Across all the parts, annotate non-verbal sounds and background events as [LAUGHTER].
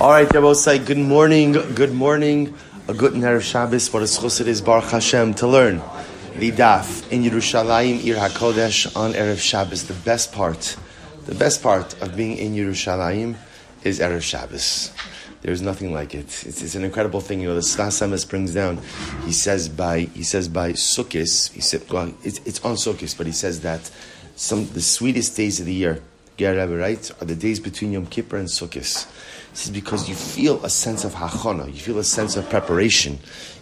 All right, Rabosai, good morning, good morning. A good Erev Shabbos, what a schus it is, Baruch Hashem, to learn the daf in Yerushalayim, Ir HaKodesh, on Erev Shabbos. The best part, the best part of being in Yerushalayim is Erev Shabbos. There's nothing like it. It's, it's an incredible thing. You know, the Sfas Emes brings down. He says by he says by Sukkot. He said, well, it's, it's on Sukkot, but he says that some the sweetest days of the year, Rebbe writes, are the days between Yom Kippur and Sukkot. This is because you feel a sense of hachana, you feel a sense of preparation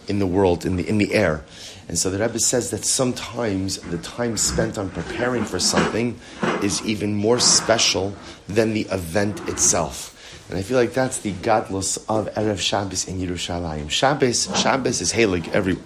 in the world, in the in the air. And so the Rebbe says that sometimes the time spent on preparing for something is even more special than the event itself. And I feel like that's the gadlus of Erev Shabbos in Yerushalayim. Shabbos, Shabbos is Halig every.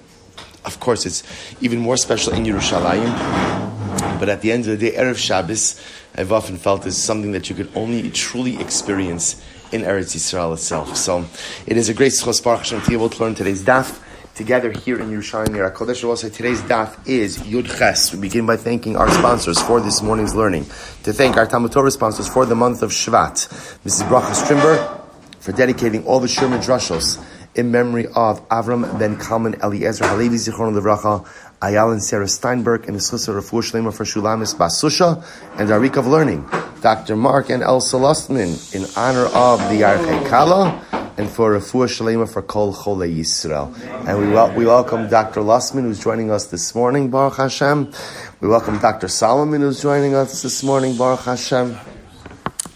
Of course, it's even more special in Yerushalayim. But at the end of the day, Erev Shabbos, I've often felt is something that you could only truly experience in Eretz Yisrael itself. So it is a great schos Baruch Hashem to be able to learn today's daf together here in Yerushalayim near Kodesh. Also, today's daf is Yud Ches. We begin by thanking our sponsors for this morning's learning. To thank our Talmud Torah sponsors for the month of Shvat, Mrs. Bracha Strimber, for dedicating all the Sherman Drushos in memory of Avram ben Kalman Eliezer Halevi Zichron Levracha, Ayal and Sarah Steinberg, and the Eschusser Rafu Shlema for Shulamis Basusha, and our week of learning, Dr. Mark and Elsa Lustman, in honor of the Archei Kala, and for Rafu Shlema for Kol Chole Yisrael. And we, wel- we welcome Dr. Lustman, who's joining us this morning, Baruch Hashem. We welcome Dr. Solomon, who's joining us this morning, Baruch Hashem.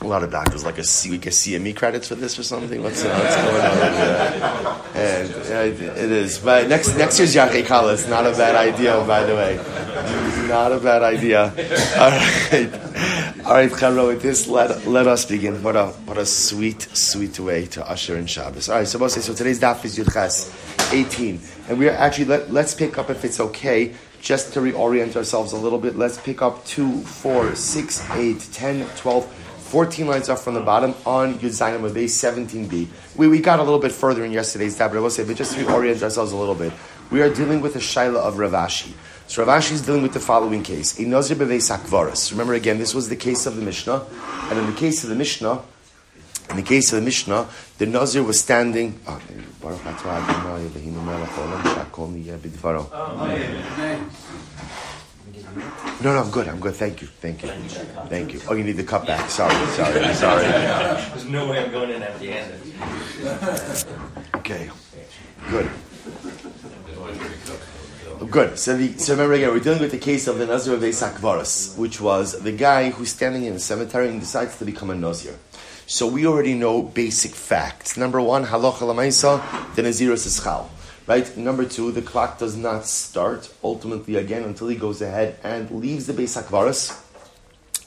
A lot of doctors like a C, we get CME credits for this or something. What's, uh, what's going on? And uh, it is. But next next year's Yachei Kala is not a bad idea, by the way. Not a bad idea. [LAUGHS] All right, all right, Charo. With this, let let us begin. What a what a sweet sweet way to usher in Shabbos. All right, so so today's daf is Yudchas, eighteen, and we are actually let, let's pick up if it's okay just to reorient ourselves a little bit, let's pick up 2, 4, 6, 8, 10, 12, 14 lines up from the bottom on Yud Zayin of base 17b. We, we got a little bit further in yesterday's tab, but I will say, but just to reorient ourselves a little bit, we are dealing with the Shaila of Ravashi. So Ravashi is dealing with the following case. A Nazir Beveis Akvaris. Remember again, this was the case of the Mishnah. And in the case of the Mishnah, in the case of the Mishnah, the Nazir was standing. Oh, no, no, I'm good. I'm good. Thank you. Thank you. Thank you. Oh, you need the cup back. Sorry. Sorry. Sorry. There's no way I'm going in empty handed. Okay. Good. Good. So, the, so remember again, we're dealing with the case of the Nazir of Esakvaras, which was the guy who's standing in the cemetery and decides to become a Nazir. So we already know basic facts. Number one, halacha lamaisa, the Nazir is schal. Right? Number two, the clock does not start ultimately again until he goes ahead and leaves the Beis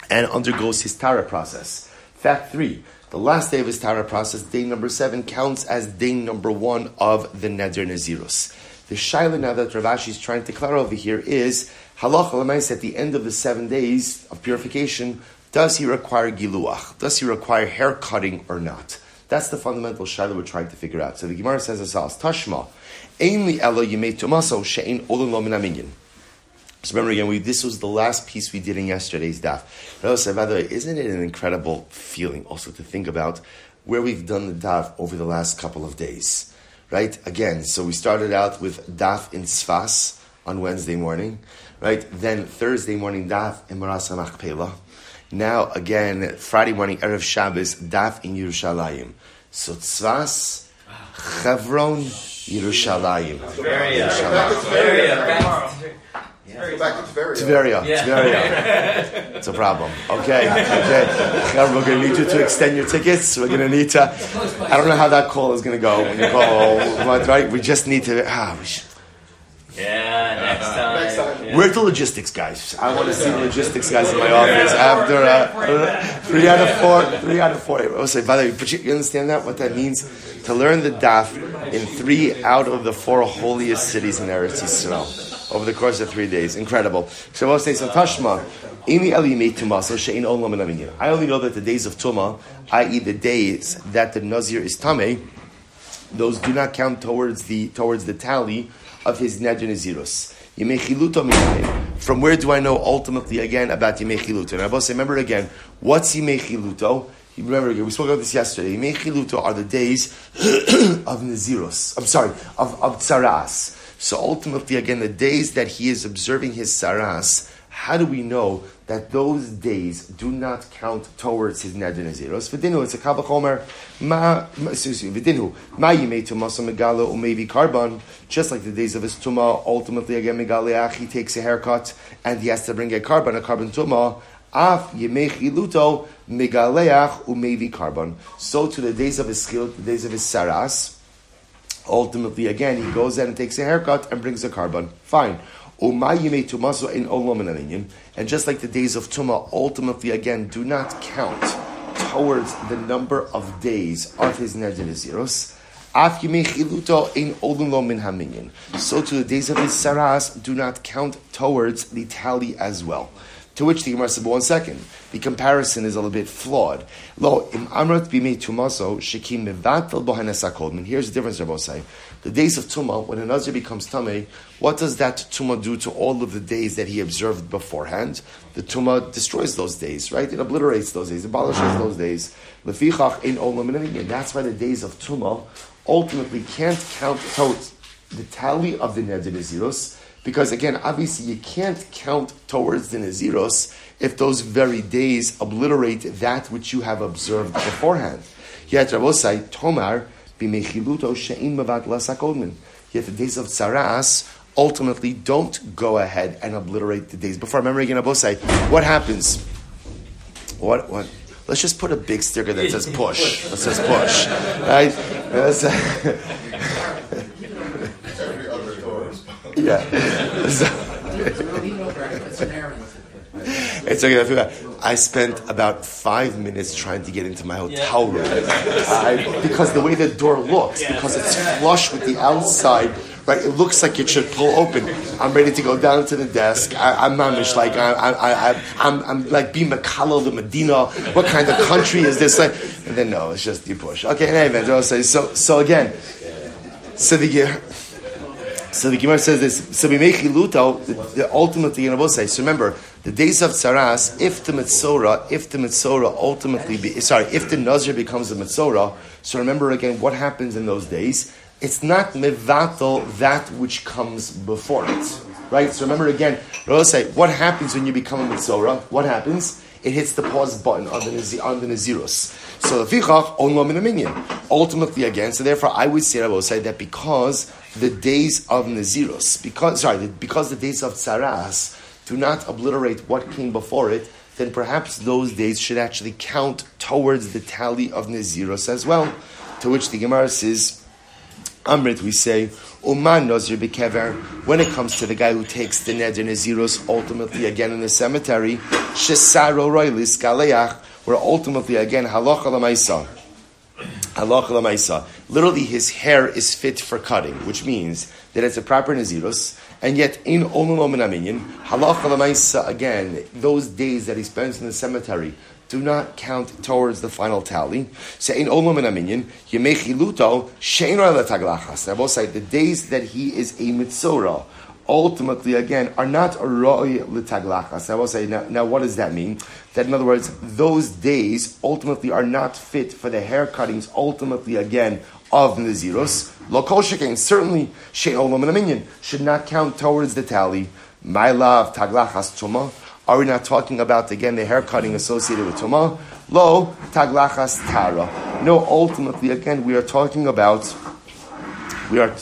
and undergoes his Tara process. Fact three, the last day of his Tara process, day number seven, counts as day number one of the Neder Nazirus. The Shaila now that Ravashi is trying to clarify over here is halacha lemais at the end of the seven days of purification. Does he require giluach? Does he require hair cutting or not? That's the fundamental shaila we're trying to figure out. So the Gemara says as follows: Tashma, Ainly elo yimei tumaso she'in olin lo minaminyan. So remember again, we, this was the last piece we did in yesterday's daf. By the way, isn't it an incredible feeling also to think about where we've done the daf over the last couple of days? Right? Again, so we started out with daf in Sfas on Wednesday morning, right? Then Thursday morning daf in Me'aras HaMachpelah. Now again, Friday morning Erev Shabbos daf in Yerushalayim. So Tzfas, Chevron, Yerushalayim. Go back to Tveria. Tveria, Tveria. It's a problem. Okay, okay. Now we're going to need you to extend your tickets. We're going to need to. I don't know how that call is going to go when you call. Right? We just need to. Ah, we should, Yeah, next time. Next time. Yeah. Where's the logistics guys? I want to see the logistics guys in my office after uh, three out of four. Three out of four. I will say, by the way, but you, you understand that what that means to learn the daf in three out of the four holiest cities in Eretz Yisrael over the course of three days. Incredible. So I will say, so Tashma. Imi eli made tuma, so she'in olam minaminyan. I only know that the days of tuma, i.e., the days that the nazir is tameh, those do not count towards the towards the tally of his neder nazirus. From where do I know ultimately again about yemechiluto? And I say, remember again, what's yemechiluto? Oh? remember, again, we spoke about this yesterday. Yimei Chiluto are the days [CLEARS THROAT] of Naziros. I'm sorry, of, of Tsaras. So ultimately, again, the days that he is observing his Saras, how do we know that those days do not count towards his Neder Naziros? V'dinu, it's a Kavachomer, ma, v'dinu, ma yimei tumasa megala umevi karban, just like the days of his tuma, ultimately, again, megaleach, he takes a haircut, and he has to bring a carbon, a carbon tuma, af yimei chiluto, megaleach umevi karban. So to the days of his chilut, the days of his saras, ultimately, again, he goes in and takes a haircut and brings a carbon. Fine. And just like the days of Tuma, ultimately, again, do not count towards the number of days of his Neder Naziros. So to the days of his Saras do not count towards the tally as well. To which the Gemara said, one second, the comparison is a little bit flawed. Lo, im amrat bimei tumaso, shekim mevatel bohanes Here's the difference, Rabbi say. The days of Tuma, when a Nazir becomes Tameh, what does that Tuma do to all of the days that he observed beforehand? The Tuma destroys those days, right? It obliterates those days, abolishes those days. Lefichach in olam and that's why the days of Tuma ultimately can't count towards the tally of the Neder Naziros, because again, obviously you can't count towards the Naziros if those very days obliterate that which you have observed beforehand. Yet Rabosai, Tomar, b'mechiluto she'in mavat lasakodmin. Yet the days of tsaras ultimately don't go ahead and obliterate the days before. Remember again, Abosai, what happens? What, what? Let's just put a big sticker that says push. That says push. Right? [LAUGHS] Yeah. [LAUGHS] it's okay. I spent about five minutes trying to get into my hotel room I, because the way the door looks, because it's flush with the outside. Right, it looks like it should pull open. I'm ready to go down to the desk. I, am mamish like I, I, I, I'm, I'm like being Makalo the Medina. What kind of country is this? Like, and then no, it's just you push. Okay, anyway, so so again, so the so the Gemara says this. So we make chiluto. Ultimately, both say. So remember, the days of tzaras. If the mitzora, if the mitzora ultimately, be, sorry, if the nazir becomes a mitzora. So remember again, what happens in those days? It's not mevatel that which comes before it, right? So remember again, say, what happens when you become a mitzora? What happens? It hits the pause button on the on the nazirus. So in Ultimately, again, so therefore, I would say, I will say that because the days of Nazirus, because sorry, because the days of Tsaras do not obliterate what came before it, then perhaps those days should actually count towards the tally of Nazirus as well. To which the Gemara says, Amrit, we say, Uman Nazir Bekever, when it comes to the guy who takes the Neder Nazirus ultimately again in the cemetery, Shesaro Roilis Galeach, where ultimately again Halacha Literally, his hair is fit for cutting, which means that it's a proper nazirus, and yet in olulom and halacha again, those days that he spends in the cemetery do not count towards the final tally. So in olum and aminyan, yemechiluto shein taglachas. I will say the days that he is a mitzora, ultimately, again, are not roi litaglachas. I will say, now, now, what does that mean? That, in other words, those days ultimately are not fit for the hair cuttings, ultimately, again, of Naziros. Lokol shekain, certainly, shein olam minion should not count towards the tally. My love, taglachas tuma. Are we not talking about, again, the hair cutting associated with tuma? Lo, taglachas tara. No, ultimately, again, we are talking about, we are,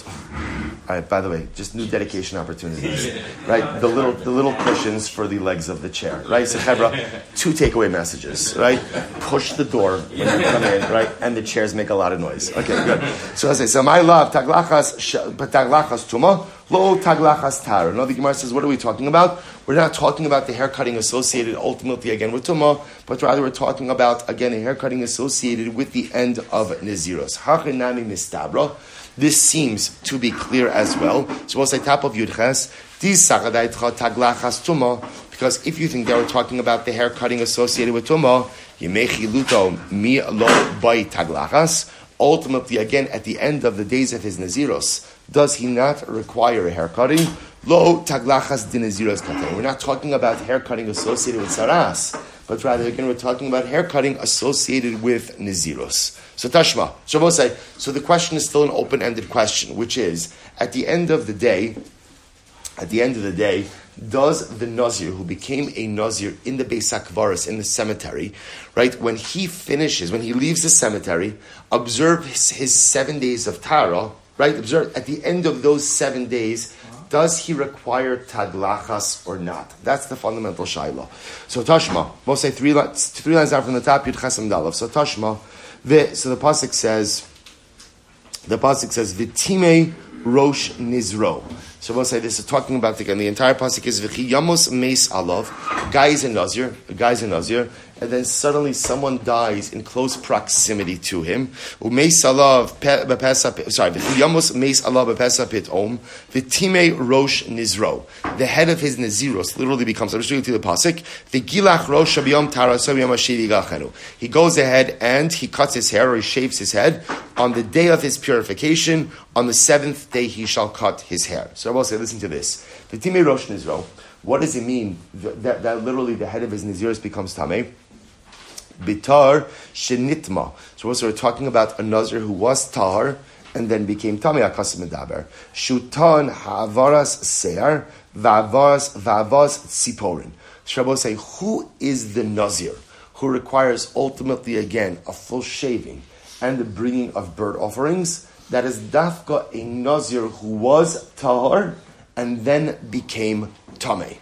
Right, by the way, just new dedication opportunities, [LAUGHS] right? The little, the little cushions for the legs of the chair, right? So, Hebra, two takeaway messages, right? Push the door when you come in, right? And the chairs make a lot of noise. Okay, good. So I say, so my love, taglachas, taglachas tuma, lo taglachas tar. Now the Gemara says, what are we talking about? We're not talking about the hair cutting associated ultimately again with tuma, but rather we're talking about again a hair cutting associated with the end of niziros. Hachinami mistabra. This seems to be clear as well. So we'll say top of Yudches, these taglachas tuma, because if you think they were talking about the hair cutting associated with Tumah, mi lo by taglachas. Ultimately, again, at the end of the days of his Naziros, does he not require a hair cutting? Lo taglachas din Naziros We're not talking about hair cutting associated with Saras but rather again we're talking about hair cutting associated with Naziros. So Tashma, say. so the question is still an open-ended question, which is, at the end of the day, at the end of the day, does the Nazir who became a Nazir in the Beis Akvaris, in the cemetery, right, when he finishes, when he leaves the cemetery, observe his, his seven days of Tara, right, observe at the end of those seven days, does he require taglachas or not? That's the fundamental shaila. So Tashma, we'll say three lines, three lines down from the top, Yud Chesam Dalav. So Tashma, the, so the pasuk says, the pasuk says, "Vitime rosh nizro." So we'll say this is talking about again. The entire pasuk is "V'chi yamos meis alov." Guy is a nazir. A guy is a nazir and then suddenly someone dies in close proximity to him. Umeis alav sorry, v'yamos meis alav bepesapit om v'time rosh nizro. The head of his niziros literally becomes. I'm just reading through the pasuk. V'gilach rosh abiyom tarasov yom gachenu. He goes ahead and he cuts his hair or he shaves his head on the day of his purification. On the seventh day he shall cut his hair. So I will say, listen to this. V'time rosh nizro. What does it mean that, that, literally the head of his niziros becomes tameh? bitar shenitma. So we're talking about a nazir who was tahar and then became tami akasim medaber. Shutan havaras seir vavas vavas tziporin. Shabbos say, who is the nazir who requires ultimately again a full shaving and the bringing of bird offerings? That is dafka a nazir who was tahar and then became tame,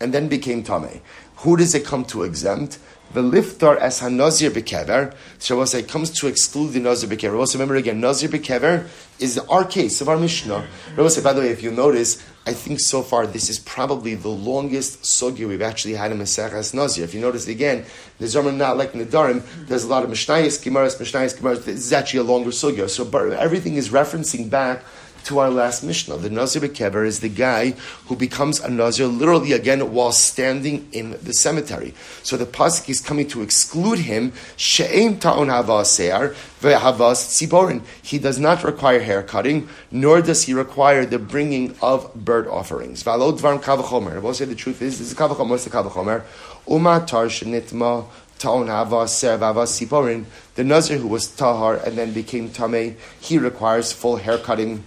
and then became tame. Who does it come to exempt? The liftar as hanazir bekever. Shabbos say comes to exclude the nazir bekever. Also remember again, nazir bekever is our case of our Mishnah. Say, by the way, if you notice, I think so far this is probably the longest sugya we've actually had in Maseches Nazir. If you notice again, the Zerman not like Nedarim, there's a lot of Mishnayis, Gemaras, Mishnayis, Gemaras. This is actually a longer sugya. So everything is referencing back to our last Mishnah. The Nazir Bekever is the guy who becomes a Nazir literally again while standing in the cemetery. So the Pasuk is coming to exclude him. He does not require hair cutting, nor does he require the bringing of bird offerings. V'alod will say the truth is, this is kavachomer, what's the the Nazir who was Tahar and then became Tameh, he requires full hair cutting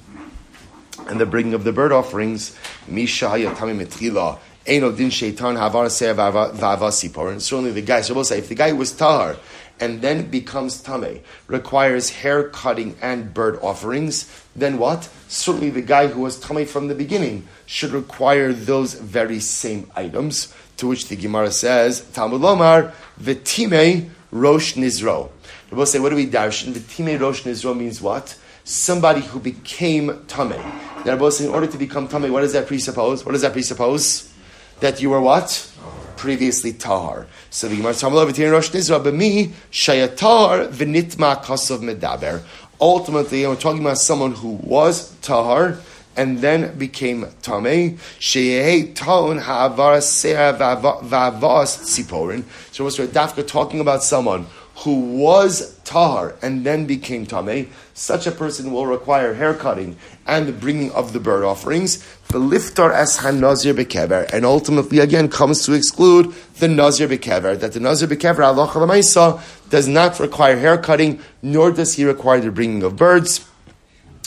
and the bringing of the bird offerings, Misha Hayatami Metrila, Eno Din Shaitan Havar Sipor. And certainly the guy, so we'll say, if the guy was Tahar and then becomes Tame, requires hair cutting and bird offerings, then what? Certainly the guy who was Tame from the beginning should require those very same items, to which the Gemara says, Talmud Lomar, Vetime Rosh Nizro. We'll say, what do we darshan? Vetime Rosh Nizro means what? somebody who became tamei. In order to become tamei, what does that presuppose? What does that presuppose? That you were what? Previously tahar. So the Gemara Tamil over here in Rosh Nizra, me shayatar v'nitma kasav medaber. Ultimately, we're talking about someone who was tahar and then became tamei. Sheyeh taon ha'avar se'ah v'avas tziporin. So we're dafka talking about someone who was tahar and then became tamei, such a person will require hair cutting and the bringing of the bird offerings. The liftar as hanazir bekever, and ultimately again comes to exclude the nazir bekever. That the nazir bekever Allah does not require hair cutting, nor does he require the bringing of birds.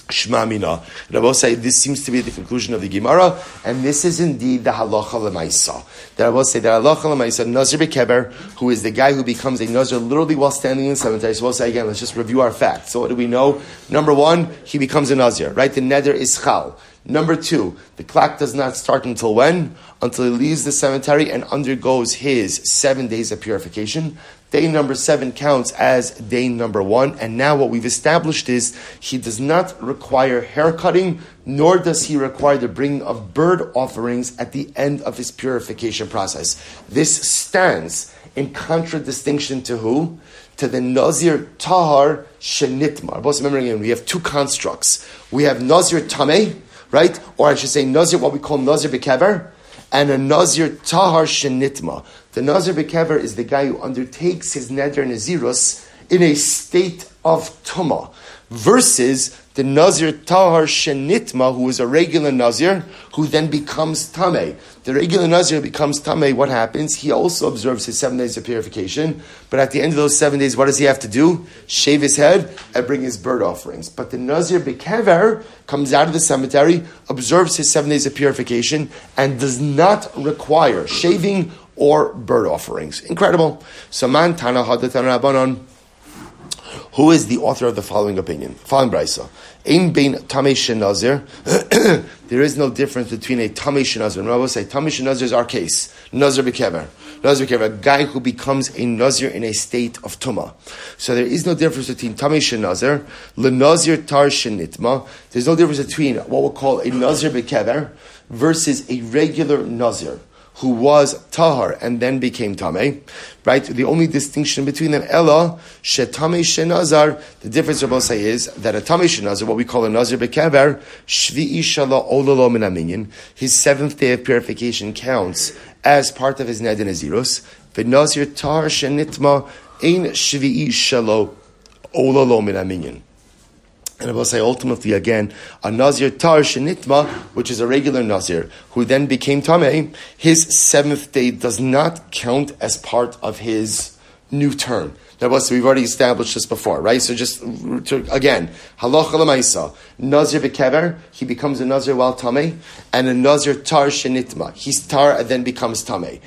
Shma Mina. Rabbi say this seems to be the conclusion of the Gemara, and this is indeed the halacha lemaisa. Rabbi say that halacha lemaisa Nazir bekeber, who is the guy who becomes a Nazir literally while standing in the cemetery. So we'll say again, let's just review our facts. So what do we know? Number one, he becomes a Nazir, right? The nether is chal. Number two, the clock does not start until when? Until he leaves the cemetery and undergoes his seven days of purification. Day number seven counts as day number one. And now what we've established is he does not require hair cutting, nor does he require the bringing of bird offerings at the end of his purification process. This stands in contradistinction to who? To the Nazir Tahar Shenitmar. Both remember again, we have two constructs. We have Nazir Tameh, right? Or I should say Nazir, what we call Nazir Bekever, and a Nazir Tahar Shenitma. The Nazir Bekever is the guy who undertakes his Neder Nazirus in a state of Tuma, versus the Nazir Tahar Shenitma, who is a regular Nazir, who then becomes Tameh. The regular Nazir becomes Tameh, what happens? He also observes his seven days of purification, but at the end of those seven days, what does he have to do? Shave his head and bring his bird offerings. But the Nazir Bekever comes out of the cemetery, observes his seven days of purification, and does not require shaving or bird offerings. Incredible. So man Tana Hadatan Rabbanon. Who is the author of the following opinion? Following brisa. Ein bein tamei nazir. [COUGHS] There is no difference between a tamei nazir. And Rabbi say tamei nazir is our case. Nazir bekever. Nazir bekever, a guy who becomes a nazir in a state of tuma. So there is no difference between tamei nazir, le nazir tar shenitma. There's no difference between what we'll call a nazir bekever versus a regular nazir who was tahar and then became tameh, right? The only distinction between them, ella shetame shenazar. The difference both say is that a tameh shenazar, what we call a nazir bekever, shvi'i shala ololo min His seventh day of purification counts as part of his ned and nazir tahar shenitma ein shvi'i shalo ololo min and I will say ultimately again, a Nazir Tar Shenitma, which is a regular Nazir, who then became Tameh, his seventh day does not count as part of his new term. Now, so we've already established this before, right? So just to, again, halacha lemaisa, nazir bekever, he becomes a nazir while tameh, and a nazir tar shenitma. He's tar and then becomes tameh.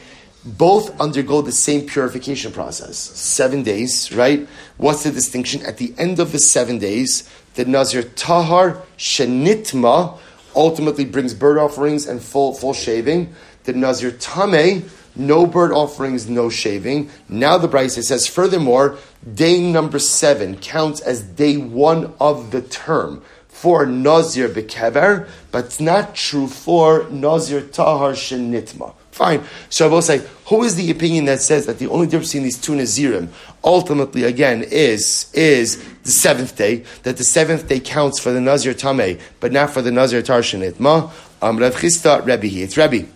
Both undergo the same purification process. Seven days, right? What's the distinction? At the end of the seven days, the Nazir Tahar Shenitma ultimately brings bird offerings and full, full shaving. The Nazir Tameh, no bird offerings, no shaving. Now the Brisa says, furthermore, day number seven counts as day one of the term for Nazir Bekever, but it's not true for Nazir Tahar Shenitma. Fine. So I will say, who is the opinion that says that the only difference between these two Nazirim ultimately again is is the seventh day, that the seventh day counts for the Nazir Tameh, but not for the Nazir Tarshanit. Ma um Rav Chisda Rebbe It's Rebbe.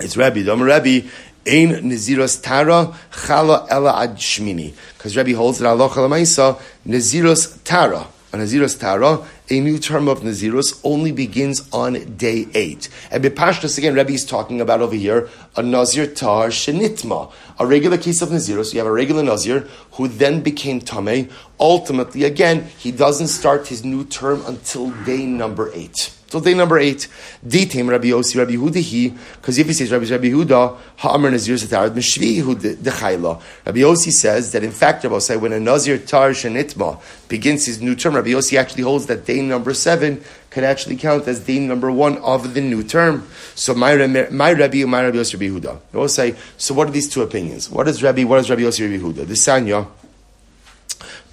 It's Rebbe. The Rebbe Ein Naziros Tara Chala Ela Ad Shmini. Because Rebbe holds that Allah Chalamaisa Naziros Tara. A Naziros Tara a new term of Nazirus only begins on day eight. And Bipashtas, again, Rebbe is talking about over here a Nazir Tar Shenitma, a regular case of Nazirus. You have a regular Nazir who then became Tameh. Ultimately, again, he doesn't start his new term until day number eight. So day number eight, Ditim Rabbi Yossi Rabbi Hudahi, because if he says Rabbi Rabbi Huda, Ha'amr Nazir Satarad Mishvi Dechayla. Rabbi Yossi says that in fact, Rabbi say when a Nazir Tar Shenitma begins his new term, Rabbi Yossi actually holds that day number seven can actually count as day number one of the new term. So my, my Rabbi, my Rabbi Yossi Rabbi Huda. Will say, so what are these two opinions? What is Rabbi, what is Rabbi Yossi Rabbi Huda? The Sanya,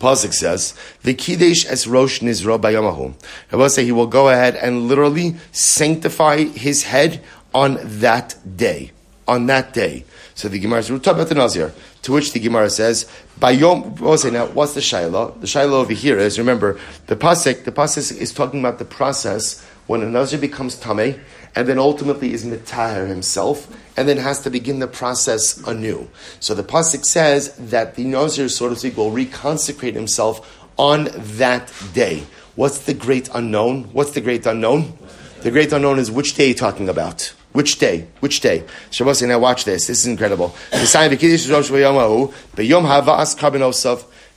Pasuk says, "The kiddush es rosh nizro bayamahu." I will say he will go ahead and literally sanctify his head on that day. On that day. So the Gemara is about the Nazir, to which the Gemara says, "Bayom." We'll say now, what's the shaila? The shaila over here is remember the pasuk. The pasuk is talking about the process when a Nazir becomes tameh and then ultimately is mitahir himself and then has to begin the process anew. So the pasuk says that the Nazir, so to speak, will reconsecrate himself on that day. What's the great unknown? What's the great unknown? The great unknown is which day you're talking about? Which day? Which day? Shabbos, now watch this. This is incredible.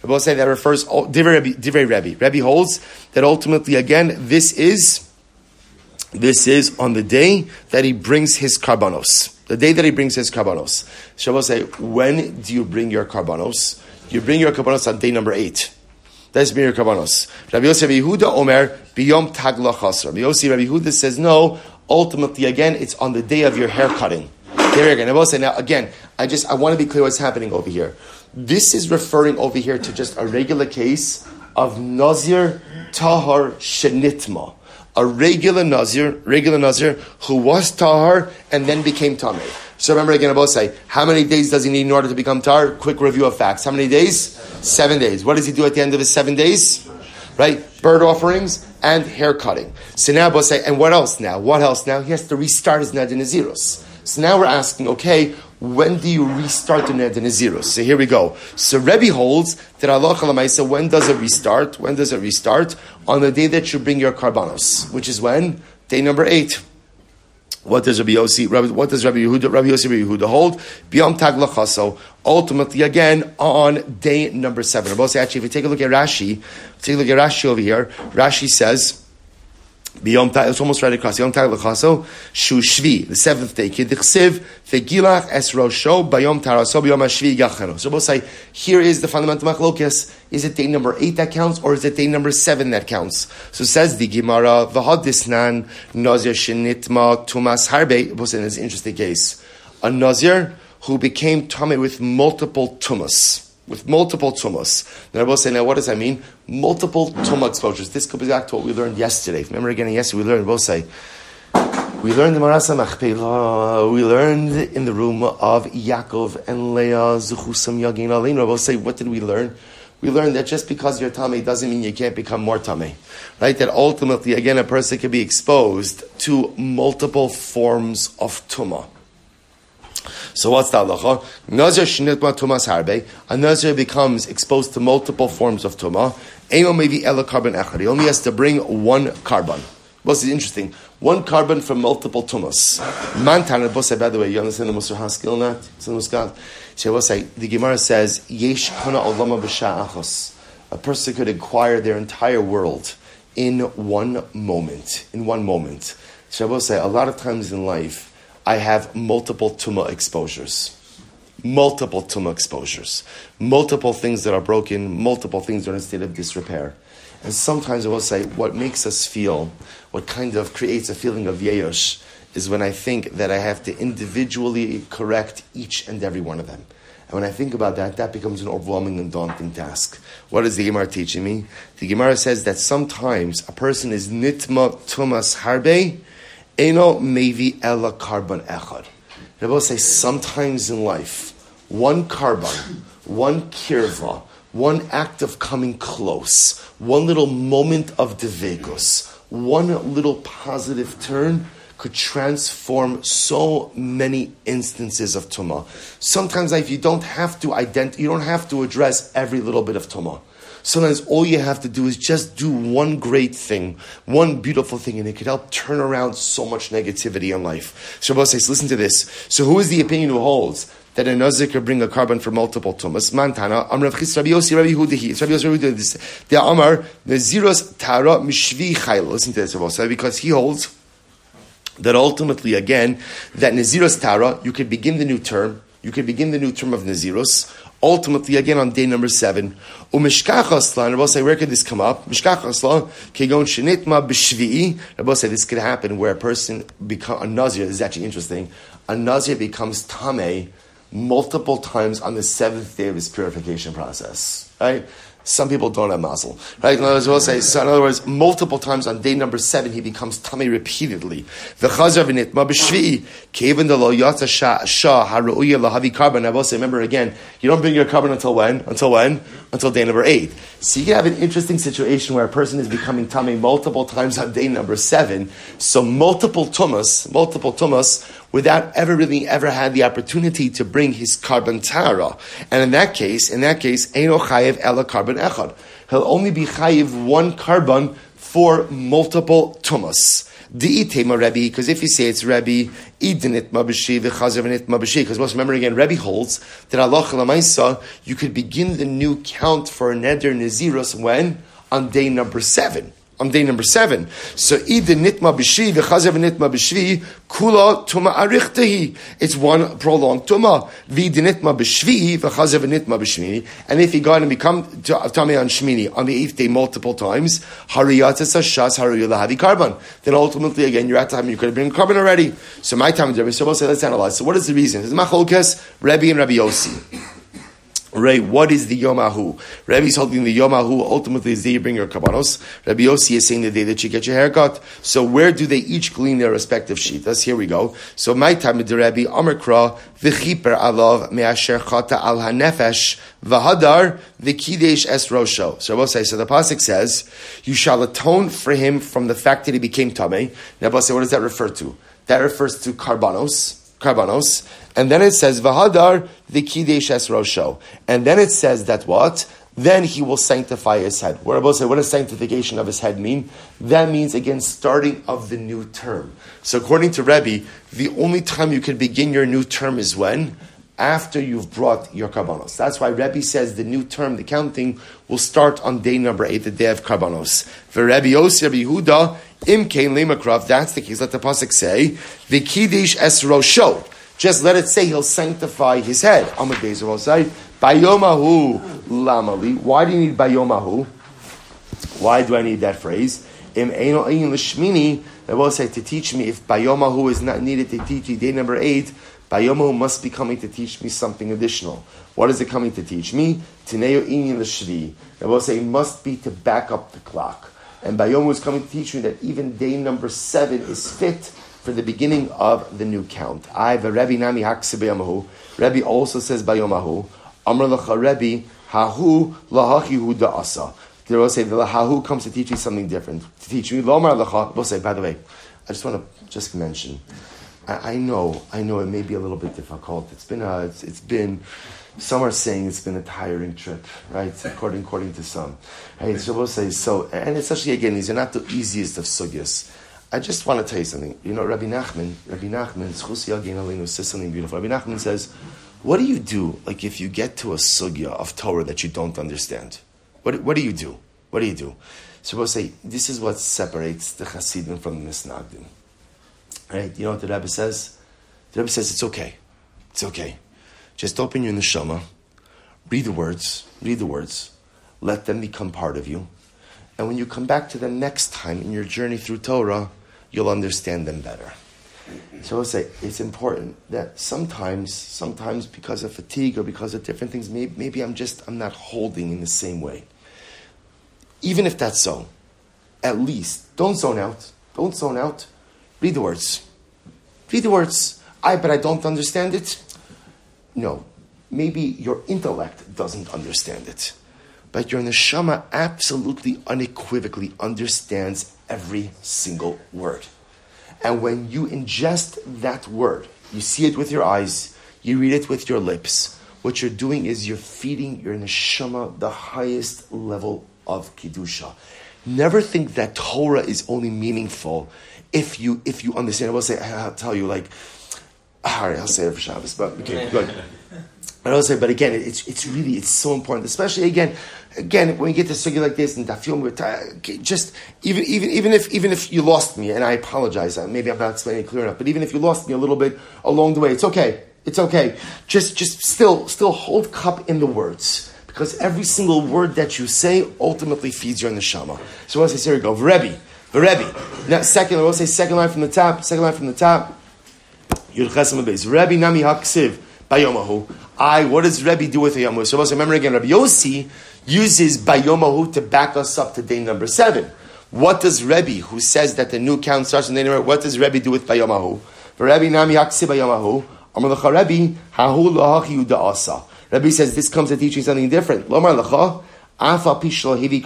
Shabbos say that refers, oh, Divrei Rebbe. Rebbe holds that ultimately, again, this is, this is on the day that he brings his karbanos. The day that he brings his karbanos. Shabbos say, when do you bring your karbanos? You bring your karbanos on day number eight. That's your karbanos. Rabbi Yosef Yehuda Omer biyom tag lachasra. Rabbi Yosef Rabbi Yehuda says no. Ultimately, again, it's on the day of your hair cutting. There again. Say now again. I just I want to be clear what's happening over here. This is referring over here to just a regular case of nazir tahar shenitma a regular Nazir, regular Nazir, who was Tahar and then became Tameh. So remember again, will say, how many days does he need in order to become Tahar? Quick review of facts. How many days? Seven days. What does he do at the end of his seven days? Right? Bird offerings and hair cutting. So now say, and what else now? What else now? He has to restart his Nadin Naziros. So now we're asking, okay, when do you restart the Neder Nazirus? So here we go. So Rebbe holds that Allah Lamaisa, when does it restart? When does it restart? On the day that you bring your karbanos, which is when? Day number eight. What does Rabbi Yossi, Rabbi, what does Rabbi Yehuda, Rabbi Yossi, Rabbi Yehuda hold? Biyom Tag Lachaso. Ultimately, again, on day number seven. Actually, if you take a look at Rashi, take a look at Rashi over here, Rashi says, Biyom Ta, it's almost right across. Yom Ta Lechaso, Shu Shvi, the seventh day. Kidichsiv, Vegilach Es Rosho, Bayom Taraso, Biyom Hashvi Yachero. So we'll say, here is the fundamental machlokes. Is it day number eight that counts, or is it day number seven that counts? So says the Gemara, V'hadisnan, Nazir Shinitma, Tumas Harbe. Say, it's an interesting case. A Nazir who became tummy with multiple tumas with multiple tumas. The Rebbe say, now what does that mean? Multiple tumah exposures. This could be back to what we learned yesterday. Remember again, yesterday we learned, we'll say, we learned the Me'aras HaMachpelah, we learned in the room of Yaakov and Leah, Zuchusam Yagin Alin. We'll say, what did we learn? We learned that just because you're tummy doesn't mean you can't become more tummy. Right? That ultimately, again, a person can be exposed to multiple forms of tumah. So what's the halacha? Nazir shnitma tumas harbe. A nazir becomes exposed to multiple forms of tuma. Emo maybe ela carbon echad. He only has to bring one carbon. What's interesting? One carbon from multiple tumas. Mantan bose. By the way, you understand the Musar Haskell not? The Gemara says yesh kana olama b'sha'achos. A person could acquire their entire world in one moment. In one moment. Shabbos say a lot of times in life I have multiple tumah exposures. Multiple tumah exposures. Multiple things that are broken, multiple things that are in a state of disrepair. And sometimes I will say, what makes us feel, what kind of creates a feeling of yeyosh, is when I think that I have to individually correct each and every one of them. And when I think about that, that becomes an overwhelming and daunting task. What is the Gemara teaching me? The Gemara says that sometimes a person is nitma tumas harbe, Eno mevi ella carbon echad. Rebbe say sometimes in life, one carbon, one kirva, one act of coming close, one little moment of devegus, one little positive turn could transform so many instances of tuma. Sometimes if you don't have to ident- you don't have to address every little bit of tuma. Sometimes all you have to do is just do one great thing, one beautiful thing, and it could help turn around so much negativity in life. Shabbos says, listen to this. So who is the opinion who holds that a nazir could bring a carbon for multiple tumas. Mantana, Amr Chis Rabbi Yossi Rabbi. It's Rabbi Yossi Rabbi Hudahi. The Amar, Naziros Tara Mishvi Chayla. Listen to this, because he holds that ultimately, again, that Naziros Tara, you could begin the new term, you could begin the new term of Naziros, ultimately, again, on day number seven, Umishkachasla, and Rabbi say, where could this come up? Mishkachasla, kegon shenitma b'shvi'i. Rabbi say, this could happen where a person become a nazir. This is actually interesting. A nazir becomes tame multiple times on the seventh day of his purification process. Right? Some people don't have mazel, right? In other words, we'll say, so in other words, multiple times on day number seven, he becomes tummy repeatedly. The chazav v'nit ma b'shvi, kevin lo yatsa shah haru'uya lahavi carbon. I will say, remember again, you don't bring your carbon until when? Until when? Until day number eight. So you have an interesting situation where a person is becoming tummy multiple times on day number seven. So multiple tumas, multiple tumas, without ever really ever had the opportunity to bring his carbon tara. And in that case, in that case, Eino Chayev Ela carbon echad. He'll only be Chayev one carbon for multiple tumas. Because if you say it's Rebbe, idinit mabashi v'chazavinit mabashi, because most remember again, Rebbe holds that Allah lamaisa, you could begin the new count for neder naziros when? On day number seven on day number seven. So either nitma b'shvi v'chazer v'nitma b'shvi kula tuma arichtehi. It's one prolonged tuma. V'id nitma b'shvi v'chazer v'nitma b'shmini. And if he got and become tame on shmini on the eighth day multiple times, hariyatas shas hariyulahavi carbon. Then ultimately again you're at time you could have been carbon already. So my time is Rebbe. So let's analyze. So what is the reason? It's macholkas Rebbe and Rabbi Yossi. Ray, what is the Yomahu? Rabbi is holding the Yomahu ultimately is the day you bring your kabbanos. Rabbi Yossi is saying the day that you get your haircut. So where do they each glean their respective shitas? Here we go. So my time with the Rabbi Amarkra v'chiper alav me'asher chata al hanefesh v'hadar v'kidesh es rosho. So Rabbi say, so the pasuk says, you shall atone for him from the fact that he became tamei. Now, say, what does that refer to? That refers to karbanos karbanos, and then it says v'hadar the kidesh es rosho, and then it says that what? Then he will sanctify his head. What about say? What does sanctification of his head mean? That means again starting of the new term. So according to Rebbe, the only time you can begin your new term is when after you've brought your karbanos. That's why Rebbe says the new term, the counting, will start on day number eight, the day of karbanos. For Rebbe Yossi, Rebbe Yehuda, im kein lemakrav, that's the case. Let the pasuk say, v'kidish es rosho. Just let it say he'll sanctify his head. Amad Bezer will say, bayomahu lamali. Why do you need bayomahu? Why do I need that phrase? Im ein l'shmini, I will say to teach me if bayomahu is not needed to teach you day number eight, Bayomo must be coming to teach me something additional. What is it coming to teach me? Tineo inyan l'shvi. I will say it must be to back up the clock. And Bayomo is coming to teach me that even day number seven is fit for the beginning of the new count. I have a Rebbe Nami Haksebeyamahu. Rebbe also says Bayomahu. Amr Lacha Rebbe Hahu Lahachihu Da'asa. They will say the Hahu comes to teach me something different. To teach me Lomar Lacha. We'll say, by the way, I just want to just mention I, I, know, I know it may be a little bit difficult. It's been a, it's, it's been, some are saying it's been a tiring trip, right? According, according to some. Right? So we'll say, so, and especially again, these are not the easiest of sugyas. I just want to tell you something. You know, Rabbi Nachman, Rabbi Nachman, says something beautiful. Rabbi Nachman says, what do you do, like if you get to a sugya of Torah that you don't understand? What, what do you do? What do you do? So we'll say, this is what separates the Hasidim from the Misnagdim. Right? You know what the Rebbe says? The Rebbe says it's okay. It's okay. Just open your neshama, read the words, read the words, let them become part of you. And when you come back to them next time in your journey through Torah, you'll understand them better. So I say it's important that sometimes, sometimes because of fatigue or because of different things, maybe, maybe I'm just I'm not holding in the same way. Even if that's so, at least don't zone out. Don't zone out. Read the words. Read the words. I, but I don't understand it. No. Maybe your intellect doesn't understand it. But your neshama absolutely unequivocally understands every single word. And when you ingest that word, you see it with your eyes, you read it with your lips, what you're doing is you're feeding your neshama the highest level of kedusha. Never think that Torah is only meaningful if you if you understand. I will say I'll tell you like all right, I'll say it for Shabbos, but okay, [LAUGHS] good. But I'll say, but again, it's it's really it's so important, especially again, again when you get to sugi like this and dafyom, just even even even if even if you lost me, and I apologize, uh, maybe I'm not explaining it clear enough, but even if you lost me a little bit along the way, it's okay, it's okay. Just just still still hold cup in the words because every single word that you say ultimately feeds your neshama. So once I say, we go, Rebbe. The Rebbe. Now, second, we'll say second line from the top. Second line from the top. Yud Chesam Beis. Rebbe Nami Haksiv Bayomahu. I. What does Rebbe do with Bayomahu? So let's remember again. Rabbi Yossi uses Bayomahu to back us up to day number seven. What does Rebbe, who says that the new count starts on day number, what does Rebbe do with Bayomahu? Rebbe Nami Haksiv Bayomahu. Amar Lecha Rebbe Hahu Lahachi Asa. Rebbe says this comes to teach you something different. Lomar Lecha Afa Pishlo Hivi.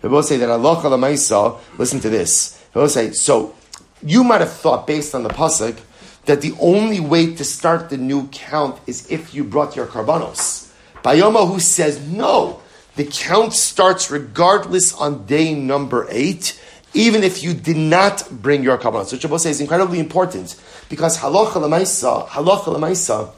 He will say that Allah Lamaisa, listen to this. He will say, so you might have thought based on the pasuk that the only way to start the new count is if you brought your karbanos. Bayoma who says no, the count starts regardless on day number eight, even if you did not bring your karbanos. Which Shabbos say is incredibly important because halacha lemaisa, halacha lemaisa,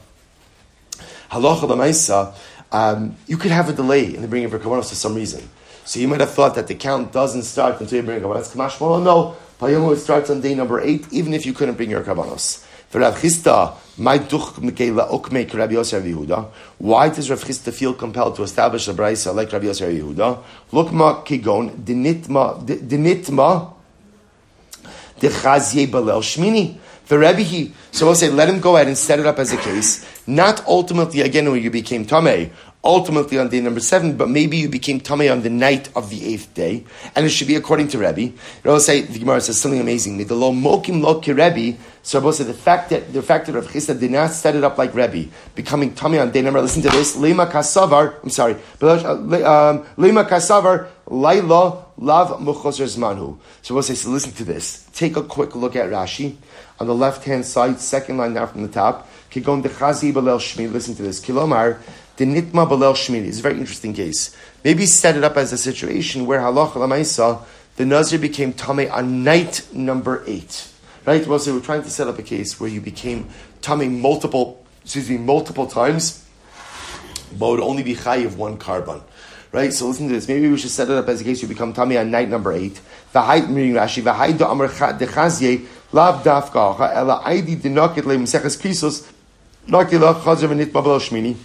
halacha lemaisa, um, you could have a delay in the bringing of your karbanos for some reason. So you might have thought that the count doesn't start until you bring your karbanos. Kamash no. Payomu starts on day number eight, even if you couldn't bring your Chisda, why does Rav Chisda feel compelled to establish a brisa like Rabbi Yosef Yehuda? Lukma kigon dinitma dinitma dechazye balel shmini. He, so we'll say, let him go ahead and set it up as a case. Not ultimately, again, when you became Tameh, ultimately on day number seven, but maybe you became tummy on the night of the eighth day, and it should be according to Rebbe. will say the Gemara says something amazing. The lo mokim lo Rebbe. So Rabbi said the fact that the fact that Rav Chisda did not set it up like Rebbe, becoming tummy on day number. Listen to this. Lema kasavar. I'm sorry. Uh, um, Lema kasavar laila lav muchoser zmanhu. So Rabbi says, listen to this. Take a quick look at Rashi on the left hand side, second line down from the top. Kigon dechazi balel shmi. Listen to this. Kilomar the nitma balel shmini. It's a very interesting case. Maybe set it up as a situation where halacha lamaisa, the nazir became tame on night number eight. Right? Well, so we're trying to set up a case where you became tame multiple, excuse me, multiple times, but would only be chayiv one carbon. Right? So listen to this. Maybe we should set it up as a case you become tame on night number eight. Height reading Rashi. The height amar dechazye lav dafka ela aidi dinakit le miseches krisos nakila balel shmini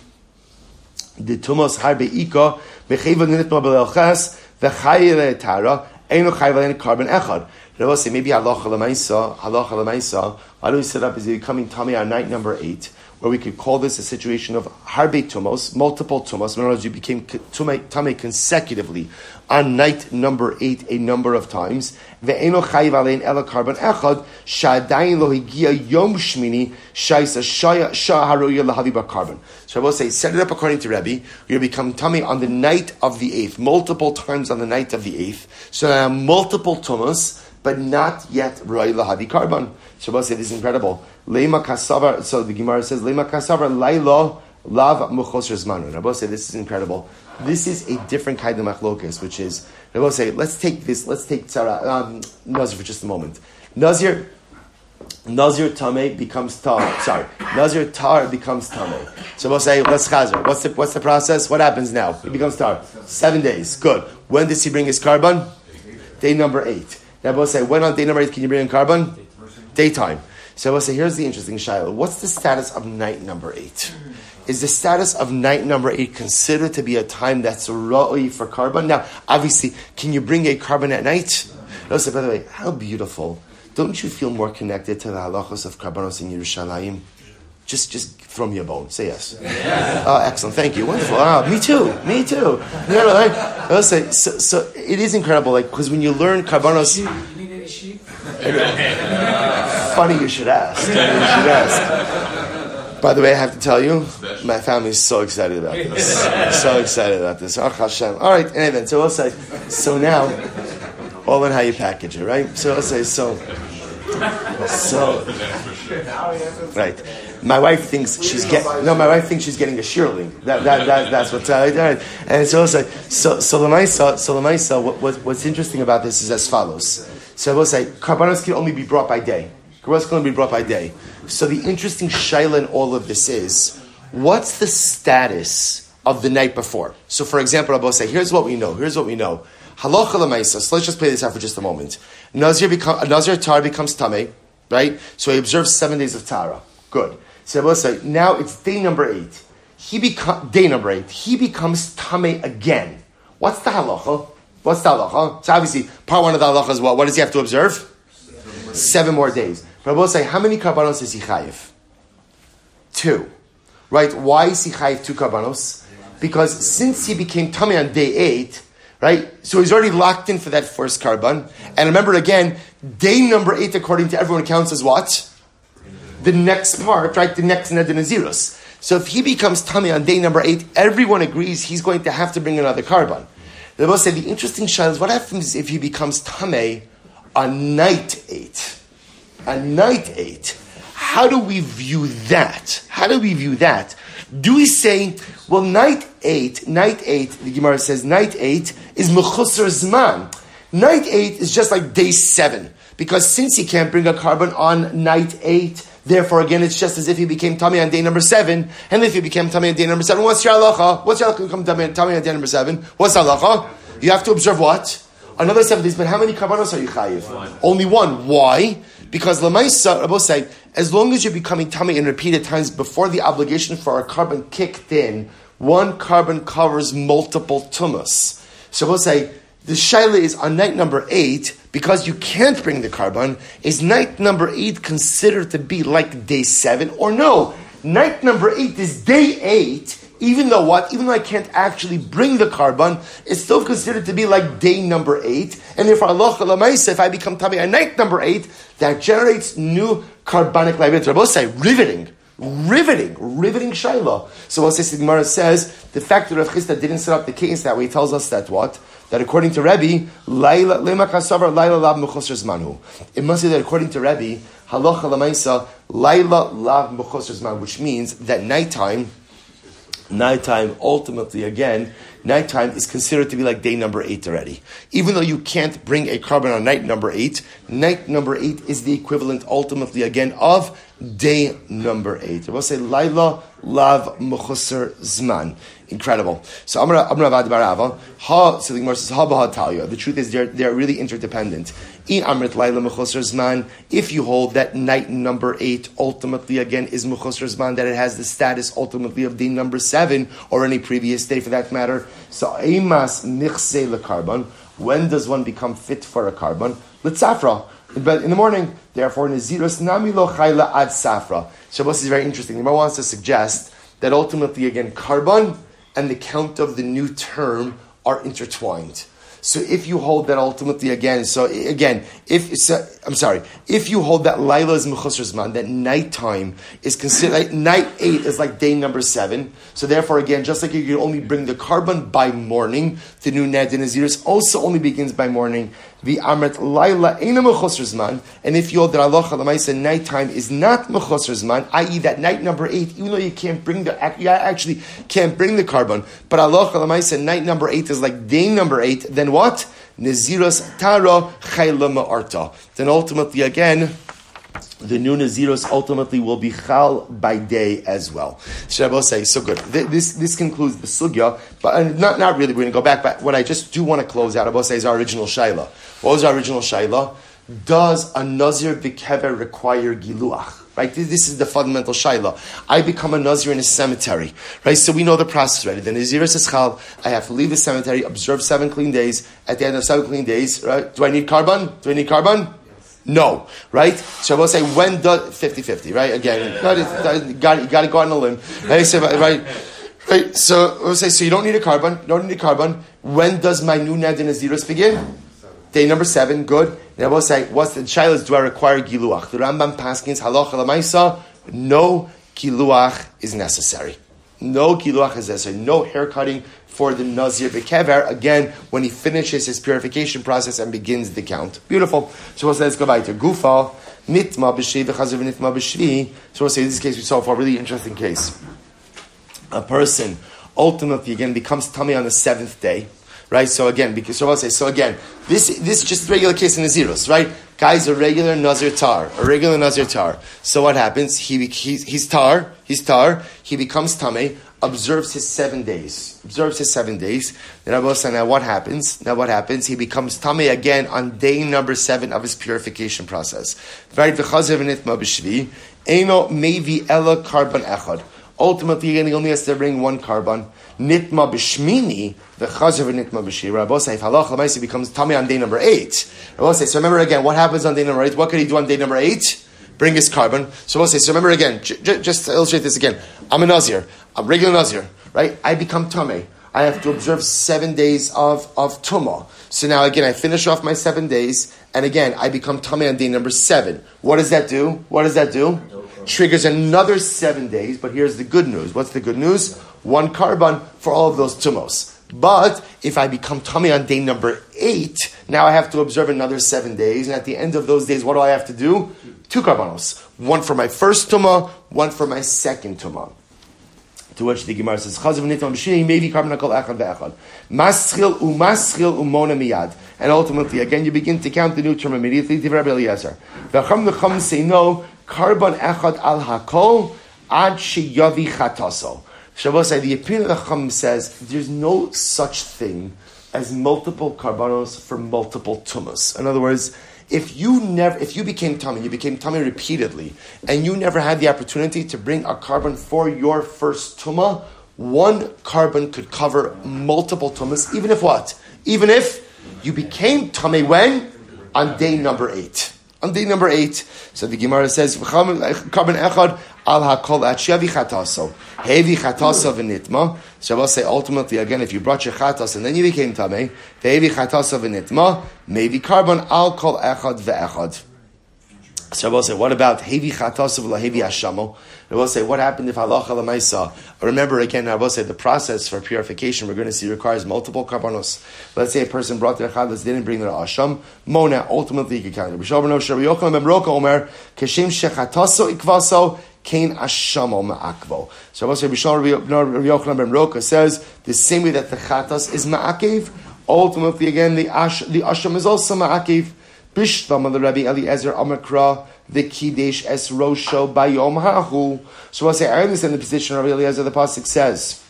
the tumos harbe ika becheva nitma belelchas v'chayre tara eno chayva korban echad. Rabbi say maybe halacha lemaisa halacha lemaisa. Why do we set up? Is it coming tamei on night number eight? Where we could call this a situation of harbe tumos, multiple tumos. In other words, you became tamei consecutively on night number eight a number of times. Ve'eno chayiv alein ela korban echad lo higia yom shmini shaisa shaya shaharoya lahavi korban. So I will say, set it up according to Rebbe. You become tamei on the night of the eighth, multiple times on the night of the eighth. So there are multiple tumas, but not yet roy lahavi korban. Will say, this is incredible. Lema kasavar. So the Gemara says, Lema kasavar lailo lav muchosr zmanu. And I will say, this is incredible. This is a different kind of machlokas, which is, I will say, let's take this, let's take Sarah, um, Nazir for just a moment. Nazir, Nazir Tame becomes Tar. Sorry, Nazir Tar becomes Tame. So we'll say, let's chazer. What's the, what's the process? What happens now? He becomes Tar. Seven days. Good. When does he bring his korban? Day number eight. Now we'll say, when on day number eight can you bring in korban? Daytime. So I will say, here's the interesting Shiloh. What's the status of night number eight? is the status of night number eight considered to be a time that's ra'i for korban? Now, obviously, can you bring a korban at night? No, so by the way, how beautiful. Don't you feel more connected to the halachos of karbanos in Yerushalayim? Just, just throw me a bone. Say yes. Yeah. Oh, excellent. Thank you. Wonderful. Oh, me too. Me too. No, no, I, will say, so, so it is incredible. Like, because when you learn karbanos. [LAUGHS] Funny you should ask. Funny [LAUGHS] you should ask. By the way, I have to tell you, my family is so excited about this. so excited about this. All right, anyway, so we'll say, so now, all in how you package it, right? So I'll say, so, so, right. My wife thinks she's getting, no, my wife thinks she's getting a shearling. That, that, that, that's what's, uh, right. And so I'll say, so, so Lamaisa, so Lamaisa, what, what, what's interesting about this is as follows. So I will say, karbanos can only be brought by day. Karbanos going to be brought by day. So the interesting shaila in all of this is, what's the status of the night before? So for example, Rabbi say, here's what we know, here's what we know. Halacha lemaisa. So let's just play this out for just a moment. Nazir, become, Nazir Tar becomes Tame, right? So he observes seven days of Tara. Good. So Rabbi say, now it's day number eight. He become day number eight. He becomes Tame again. What's the halacha? What's the halacha? So obviously, part one of the halacha is what? What does he have to observe? Seven more days. Rabbi say, how many karbanos is he? Two. Right? Why is he two karbanos? Because since he became tamei on day eight, right? So he's already locked in for that first korban. And remember again, day number eight, according to everyone, counts as what? The next part, right? The next Ned Nazirus. So if he becomes tamei on day number eight, everyone agrees he's going to have to bring another korban. They both say the interesting shayla is what happens if he becomes tamei on night eight? A night eight. How do we view that? How do we view that? Do we say, well, night eight, night eight, the Gemara says, night eight is mechusar zman. Night eight is just like day seven. Because since he can't bring a korban on night eight, therefore again it's just as if he became tamei on day number seven. And if he became tamei on day number seven, what's your halacha? What's your halacha become tamei on day number seven? What's halacha? You have to observe what? Another seven days, but how many karbanos are you chayiv? Only one. Why? Because Lamaisa, Rabbi say, as long as you're becoming tamei in repeated times before the obligation for a korban kicked in, one korban covers multiple tumas. So we'll say, the shaila is on night number eight, because you can't bring the korban, is night number eight considered to be like day seven? Or no, night number eight is day eight, even though what? Even though I can't actually bring the korban, it's still considered to be like day number eight. And if Allah if I become Tami at night number eight, that generates new carbonic liability. Say riveting. Riveting, riveting Shaila. So what the Gemara says the fact that Rav Chisda didn't set up the case that way tells us that what that according to Rebbe, Laila Kasavar Laila Lav Manu. It must be that according to Rebbe, Halacha Lamaisa Laila Lav Manu, which means that nighttime nighttime ultimately again nighttime is considered to be like day number eight already. Even though you can't bring a korban on night number eight night number eight is the equivalent ultimately again of day number eight i will say laila lav mechusar zman Incredible. So I'm gonna I'm Barava. Ha so the truth is they're they're really interdependent. I Amrit Laila Mechuser Zman, If you hold that night number eight ultimately again is Mechosr Zman, that it has the status ultimately of day number seven or any previous day for that matter. So Eimas Nichse korban. When does one become fit for a korban? Let's Litzafra. But in the morning, therefore, Naziros Namilo Chayla Ad Safra. Shabbos is very interesting. The Gemara wants to suggest that ultimately, again, korban and the count of the new term are intertwined. So if you hold that ultimately again, so again, if so, I'm sorry, if you hold that Laila is Mechusr that nighttime is considered, night eight is like day number seven. So therefore, again, just like you can only bring the korban by morning, the new Ned and also only begins by morning the amrit laila ena zman, and if you hold that Allah lamaisa nighttime is not mechosr zman, i.e. that night number eight, even though you can't bring the you actually can't bring the korban, but Allah lamaisa night number eight is like day number eight, then what? Neziros tara chayla arta. Then ultimately again the new Naziros ultimately will be chal by day as well. Shabbat say, so good. This, this concludes the sugya, but uh, not, not really, we're going to go back, but what I just do want to close out, say, is our original shaila. What was our original shaila? Does a Nazir Bikever require giluach? Right, this is the fundamental shaila. I become a nazir in a cemetery, right? So we know the process already. The nazir says chal. I have to leave the cemetery, observe seven clean days. At the end of seven clean days, right? Do I need korban? Do I need korban? No, right? So we'll say when does 50-50, right? Again, you got, you got to go on a limb, right? So, right, right. So we'll say so you don't need a korban, you don't need a korban. When does my new ned begin? Day number seven, good. Now we'll say what's the child? Do I require giluach? The Rambam paskins halacha lamaisa. No giluach is necessary. No giluach is necessary. No haircutting for the Nazir Bekever, again, when he finishes his purification process and begins the count. Beautiful. So we'll say, let's go back to Gufa, Nitma B'Shvi, V'chazav Nitma B'Shvi. So we'll say, in this case we saw a really interesting case. A person ultimately, again, becomes tamei on the seventh day. Right, so again, because so I'll say, so again, this this is just regular case in the zeros, right? Guy's a regular Nazir tar, a regular Nazir tar. So what happens? He, he's, he's tar, he's tar, he becomes tame, observes his seven days. Observes his seven days. Then Rabbi said, now what happens? Now what happens? He becomes tamei again on day number seven of his purification process. Right? Eno mevi ella korban echad. Ultimately, he only has to bring one korban. Nitma b'shmini, the chazav nitma b'shi. Rabbi if halach l'maisi becomes tamei on day number eight. Rabbi say, so remember again, what happens on day number eight? What could he do on day number eight? Bring his korban. So we'll say, so remember again, j- j- just to illustrate this again. I'm a Nazir. A regular Nazir, right? I become Tomei. I have to observe seven days of, of Tumah. So now again, I finish off my seven days, and again, I become Tomei on day number seven. What does that do? What does that do? Triggers another seven days, but here's the good news. What's the good news? One korban for all of those Tumos. But if I become tamei on day number eight, now I have to observe another seven days, and at the end of those days, what do I have to do? Two karbanos. One for my first tumah, one for my second tumah. To which the Gemara says, Chazav nitam b'shini, maybe korban akol echad ve'echad. Maschil umaschil umona miyad. And ultimately, again, you begin to count the new term immediately. Divrei Rabbi Eliezer. V'cham l'cham say no, korban echad al hakol ad sheyavi chataso. Shabbos the opinion of Chacham says there's no such thing as multiple karbanos for multiple tumas. In other words, if you never, if you became tamei, you became tamei repeatedly, and you never had the opportunity to bring a korban for your first tuma, one korban could cover multiple tumas, even if what? Even if you became tamei when? On day number eight. On day number eight, so the Gemara says, "Korban echad al hakol chataso, hevi chataso v'nitma." So I'll say ultimately again, if you brought your chatas and then you became tamei, hevi chataso v'nitma, maybe korban al kol echad ve'echad. So I will say, what about hevi chatasav lahevi hashamo? I will say, what happened if halacha lemaisa? Remember again, I will say the process for purification we're going to see requires multiple karbanos. Let's say a person brought their chadas, didn't bring their asham. Mona ultimately you can count it. B'shav no shari omer kashem shechataso ikvaso kain ashamo ma'akvo. So I B'shav Yochanan ben Roka says the same way that the chatas is ma'akev. Ultimately, again, the ash the asham is also ma'akev. Bishvam the Rabbi Eliezer Amakra the Kiddush Es Rosho Bayom Hahu. So I'll say, I understand the position of Rabbi Eliezer. The pasuk says,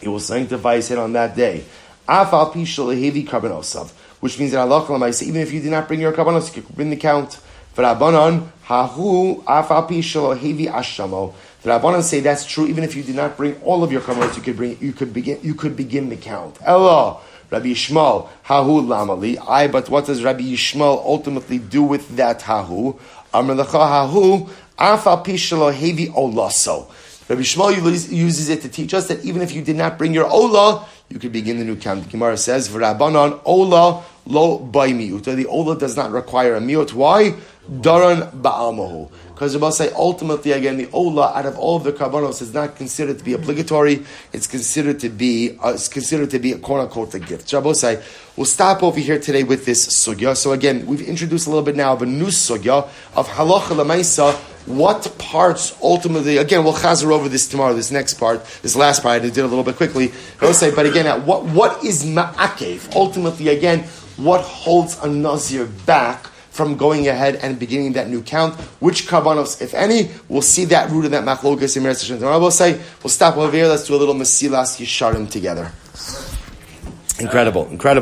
"He will sanctify his head on that day." Afal Pishal Hevi Karbonosav, which means that Allah even if you did not bring your karbonos, you could bring the count. For Rabbanon Hahu Afal Pishal Hevi Ashamo. The Rabbanon say that's true. Even if you did not bring all of your karbonos, you could bring. You could begin. You could begin the count. Ella. Rabbi Yishmael, hahu lamali. I, but what does Rabbi Yishmael ultimately do with that hahu? Amr hahu, afa pishalo hevi olaso. Rabbi Yishmael uses it to teach us that even if you did not bring your ola, you could begin the new count. The Gemara says, "V'rabanan ola lo by miut." The ola does not require a miut. Why? Daran ba'almahu. Because Rabbi say ultimately again the ola out of all of the karbanos is not considered to be obligatory. It's considered to be uh, it's considered to be a quote unquote a gift. Rabbi say we'll stop over here today with this sugya. So again, we've introduced a little bit now of a new sugya of halacha lemaisa. What parts ultimately? Again, we'll chazer over this tomorrow. This next part, this last part, I did a little bit quickly. Say, but again, what what is ma'akev? Ultimately, again, what holds a nazir back? From going ahead and beginning that new count. Which karbanos, if any, we'll see that root of that machlokas in Meretz Tomorrow we'll say, we'll stop over here, let's do a little Mesilas Yesharim together. Incredible, incredible.